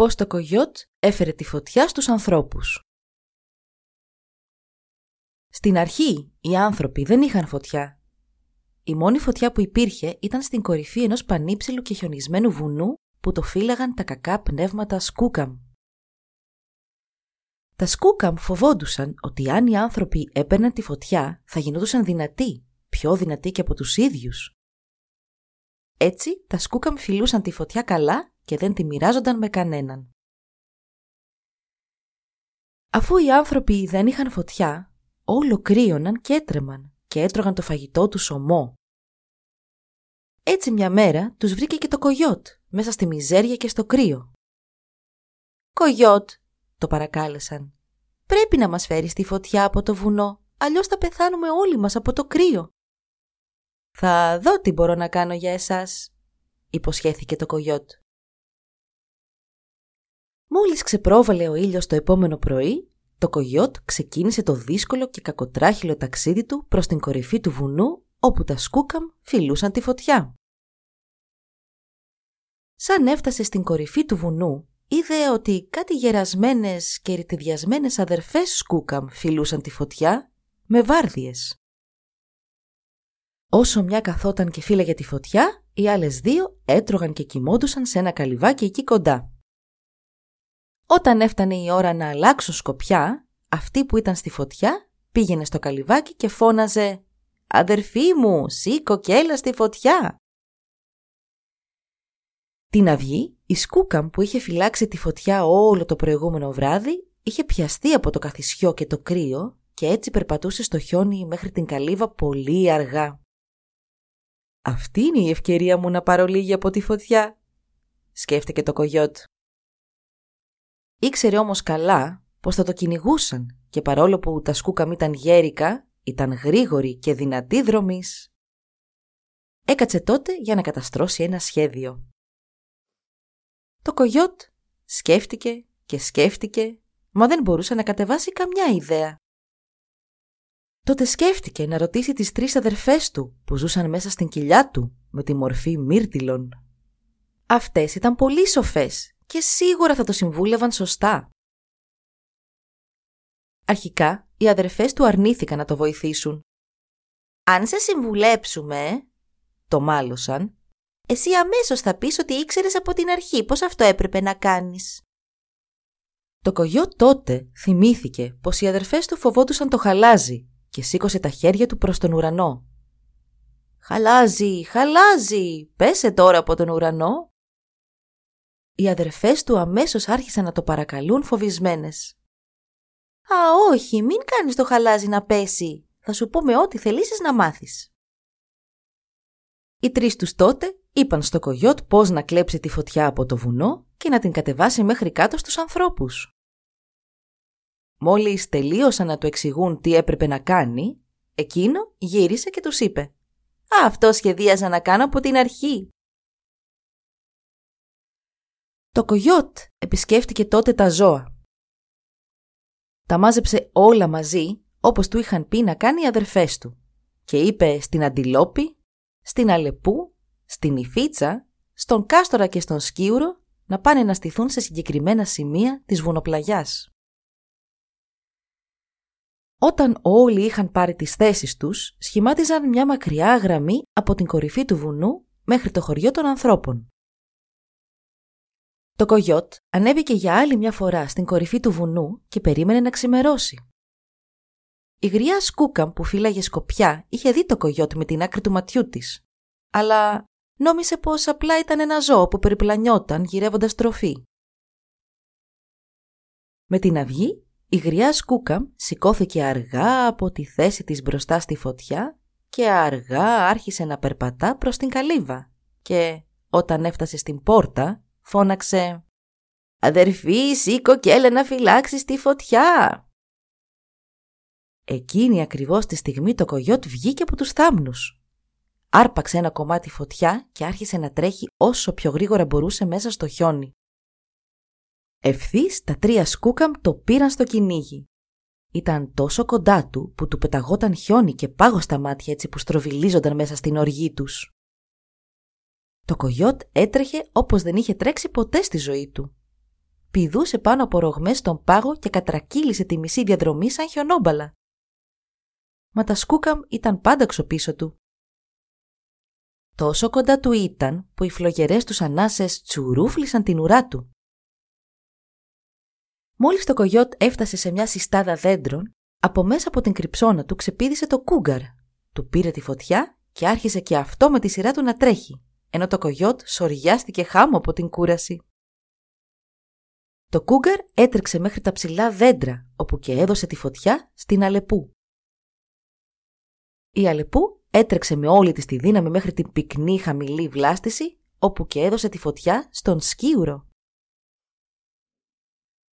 Πώς το κογιότ έφερε τη φωτιά στους ανθρώπους. Στην αρχή οι άνθρωποι δεν είχαν φωτιά. Η μόνη φωτιά που υπήρχε ήταν στην κορυφή ενός πανύψηλου και χιονισμένου βουνού που το φύλαγαν τα κακά πνεύματα σκούκαμ. Τα σκούκαμ φοβόντουσαν ότι αν οι άνθρωποι έπαιρναν τη φωτιά θα γινόντουσαν δυνατοί, πιο δυνατοί και από τους ίδιους. Έτσι τα σκούκαμ φιλούσαν τη φωτιά καλά και δεν τη μοιράζονταν με κανέναν. Αφού οι άνθρωποι δεν είχαν φωτιά, όλο κρύωναν και έτρεμαν και έτρωγαν το φαγητό τους ομό. Έτσι μια μέρα τους βρήκε και το κογιότ μέσα στη μιζέρια και στο κρύο. «Κογιότ», το παρακάλεσαν, «πρέπει να μας φέρεις τη φωτιά από το βουνό, αλλιώς θα πεθάνουμε όλοι μας από το κρύο». «Θα δω τι μπορώ να κάνω για εσάς», υποσχέθηκε το κογιότ. Μόλις ξεπρόβαλε ο ήλιος το επόμενο πρωί, το κογιότ ξεκίνησε το δύσκολο και κακοτράχυλο ταξίδι του προς την κορυφή του βουνού όπου τα σκούκαμ φιλούσαν τη φωτιά. Σαν έφτασε στην κορυφή του βουνού, είδε ότι κάτι γερασμένες και ρητιδιασμένες αδερφές σκούκαμ φιλούσαν τη φωτιά με βάρδιες. Όσο μια καθόταν και φύλαγε τη φωτιά, οι άλλες δύο έτρωγαν και κοιμόντουσαν σε ένα καλυβάκι εκεί κοντά. Όταν έφτανε η ώρα να αλλάξουν σκοπιά, αυτή που ήταν στη φωτιά πήγαινε στο καλυβάκι και φώναζε «Αδερφή μου, σήκω και έλα στη φωτιά!» Την αυγή, η Σκούκαμ που είχε φυλάξει τη φωτιά όλο το προηγούμενο βράδυ, είχε πιαστεί από το καθισιό και το κρύο και έτσι περπατούσε στο χιόνι μέχρι την καλύβα πολύ αργά. «Αυτή είναι η ευκαιρία μου να πάρω λίγη από τη φωτιά», σκέφτηκε το κογιότ. Ήξερε όμως καλά πως θα το κυνηγούσαν και παρόλο που τα σκούκαμ ήταν γέρικα, ήταν γρήγοροι και δυνατοί δρομείς. Έκατσε τότε για να καταστρώσει ένα σχέδιο. Το κογιότ σκέφτηκε και σκέφτηκε, μα δεν μπορούσε να κατεβάσει καμιά ιδέα. Τότε σκέφτηκε να ρωτήσει τις τρεις αδερφές του που ζούσαν μέσα στην κοιλιά του με τη μορφή μύρτιλων. Αυτές ήταν πολύ σοφές και σίγουρα θα το συμβούλευαν σωστά. Αρχικά, οι αδερφές του αρνήθηκαν να το βοηθήσουν. «Αν σε συμβουλέψουμε», το μάλωσαν, «εσύ αμέσως θα πεις ότι ήξερες από την αρχή πώς αυτό έπρεπε να κάνεις». Το κογιό τότε θυμήθηκε πως οι αδερφές του φοβόντουσαν το χαλάζι και σήκωσε τα χέρια του προς τον ουρανό. «Χαλάζι, χαλάζι, πέσε τώρα από τον ουρανό», οι αδερφές του αμέσως άρχισαν να το παρακαλούν φοβισμένες. «Α, όχι, μην κάνεις το χαλάζι να πέσει. Θα σου πούμε ό,τι θελήσεις να μάθεις». Οι τρεις τους τότε είπαν στο κογιότ πώς να κλέψει τη φωτιά από το βουνό και να την κατεβάσει μέχρι κάτω στους ανθρώπους. Μόλις τελείωσαν να του εξηγούν τι έπρεπε να κάνει, εκείνο γύρισε και τους είπε «Αυτό σχεδίαζα να κάνω από την αρχή. Το κογιότ επισκέφτηκε τότε τα ζώα. Τα μάζεψε όλα μαζί όπως του είχαν πει να κάνει οι αδερφές του και είπε στην αντιλόπη, στην αλεπού, στην Ιφίτσα, στον κάστορα και στον σκίουρο να πάνε να στηθούν σε συγκεκριμένα σημεία της βουνοπλαγιάς. Όταν όλοι είχαν πάρει τις θέσεις τους, σχημάτιζαν μια μακριά γραμμή από την κορυφή του βουνού μέχρι το χωριό των ανθρώπων. Το κογιότ ανέβηκε για άλλη μια φορά στην κορυφή του βουνού και περίμενε να ξημερώσει. Η γριά σκούκαμ που φύλαγε σκοπιά είχε δει το κογιότ με την άκρη του ματιού της, αλλά νόμισε πως απλά ήταν ένα ζώο που περιπλανιόταν γυρεύοντας τροφή. Με την αυγή, η γριά σκούκαμ σηκώθηκε αργά από τη θέση της μπροστά στη φωτιά και αργά άρχισε να περπατά προς την καλύβα και όταν έφτασε στην πόρτα φώναξε «Αδερφή, σήκω και έλε να φυλάξεις τη φωτιά!» Εκείνη ακριβώς τη στιγμή το κογιότ βγήκε από τους θάμνους. Άρπαξε ένα κομμάτι φωτιά και άρχισε να τρέχει όσο πιο γρήγορα μπορούσε μέσα στο χιόνι. Ευθύς τα τρία σκούκαμ το πήραν στο κυνήγι. Ήταν τόσο κοντά του που του πεταγόταν χιόνι και πάγο στα μάτια έτσι που στροβιλίζονταν μέσα στην οργή τους. Το κογιότ έτρεχε όπως δεν είχε τρέξει ποτέ στη ζωή του. Πηδούσε πάνω από ρογμές στον πάγο και κατρακύλησε τη μισή διαδρομή σαν χιονόμπαλα. Μα τα σκούκαμ ήταν πάντα ξοπίσω του. Τόσο κοντά του ήταν που οι φλογερές τους ανάσες τσουρούφλησαν την ουρά του. Μόλις το κογιότ έφτασε σε μια συστάδα δέντρων, από μέσα από την κρυψώνα του ξεπίδησε το κούγκαρ. Του πήρε τη φωτιά και άρχισε και αυτό με τη σειρά του να τρέχει, ενώ το κογιότ σοριάστηκε χάμω από την κούραση. Το κούγκαρ έτρεξε μέχρι τα ψηλά δέντρα, όπου και έδωσε τη φωτιά στην Αλεπού. Η Αλεπού έτρεξε με όλη της τη δύναμη μέχρι την πυκνή χαμηλή βλάστηση, όπου και έδωσε τη φωτιά στον Σκίουρο.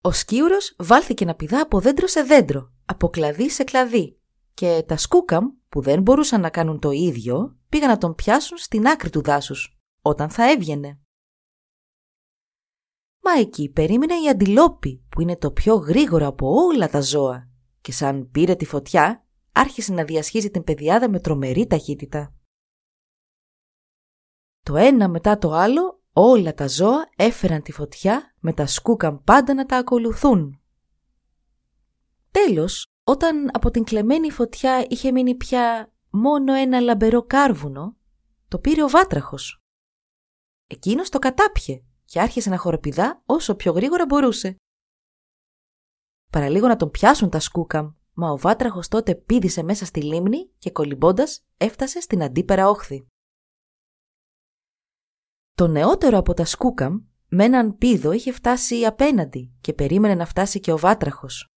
Ο Σκίουρος βάλθηκε να πηδά από δέντρο σε δέντρο, από κλαδί σε κλαδί και τα σκούκαμ που δεν μπορούσαν να κάνουν το ίδιο πήγαν να τον πιάσουν στην άκρη του δάσους, όταν θα έβγαινε. Μα εκεί περίμενε η αντιλόπη που είναι το πιο γρήγορο από όλα τα ζώα και σαν πήρε τη φωτιά άρχισε να διασχίζει την πεδιάδα με τρομερή ταχύτητα. Το ένα μετά το άλλο όλα τα ζώα έφεραν τη φωτιά με τα σκούκαμ πάντα να τα ακολουθούν. Τέλος, όταν από την κλεμμένη φωτιά είχε μείνει πια μόνο ένα λαμπερό κάρβουνο, το πήρε ο βάτραχος. Εκείνος το κατάπιε και άρχισε να χοροπηδά όσο πιο γρήγορα μπορούσε. Παραλίγο να τον πιάσουν τα σκούκαμ, μα ο βάτραχος τότε πήδησε μέσα στη λίμνη και κολυμπώντας έφτασε στην αντίπερα όχθη. Το νεότερο από τα σκούκαμ με έναν πίδο είχε φτάσει απέναντι και περίμενε να φτάσει και ο βάτραχος.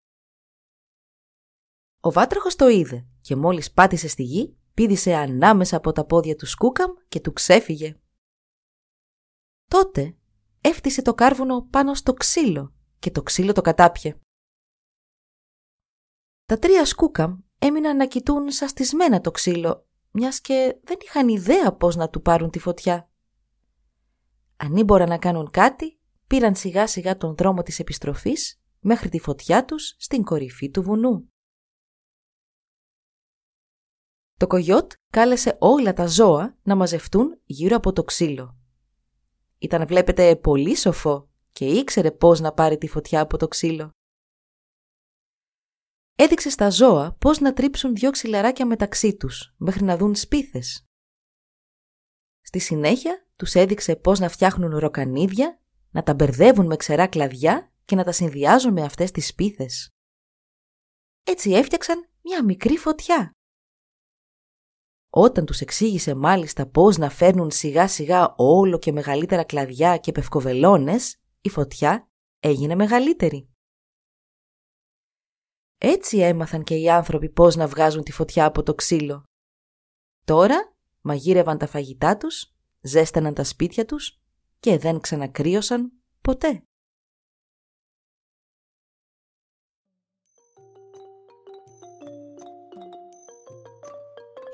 Ο βάτραχος το είδε και μόλις πάτησε στη γη πήδησε ανάμεσα από τα πόδια του σκούκαμ και του ξέφυγε. Τότε έφτισε το κάρβουνο πάνω στο ξύλο και το ξύλο το κατάπιε. Τα τρία σκούκαμ έμειναν να κοιτούν σαστισμένα το ξύλο, μιας και δεν είχαν ιδέα πώς να του πάρουν τη φωτιά. Αν ήμποραν να κάνουν κάτι, πήραν σιγά σιγά τον δρόμο της επιστροφής μέχρι τη φωτιά τους στην κορυφή του βουνού. Το κογιότ κάλεσε όλα τα ζώα να μαζευτούν γύρω από το ξύλο. Ήταν βλέπετε πολύ σοφό και ήξερε πώς να πάρει τη φωτιά από το ξύλο. Έδειξε στα ζώα πώς να τρίψουν δυο ξυλαράκια μεταξύ τους μέχρι να δουν σπίθες. Στη συνέχεια τους έδειξε πώς να φτιάχνουν ροκανίδια, να τα μπερδεύουν με ξερά κλαδιά και να τα συνδυάζουν με αυτές τις σπίθες. Έτσι έφτιαξαν μια μικρή φωτιά. Όταν τους εξήγησε μάλιστα πώς να φέρνουν σιγά σιγά όλο και μεγαλύτερα κλαδιά και πευκοβελώνες, η φωτιά έγινε μεγαλύτερη. Έτσι έμαθαν και οι άνθρωποι πώς να βγάζουν τη φωτιά από το ξύλο. Τώρα μαγείρευαν τα φαγητά τους, ζέσταναν τα σπίτια τους και δεν ξανακρίωσαν ποτέ.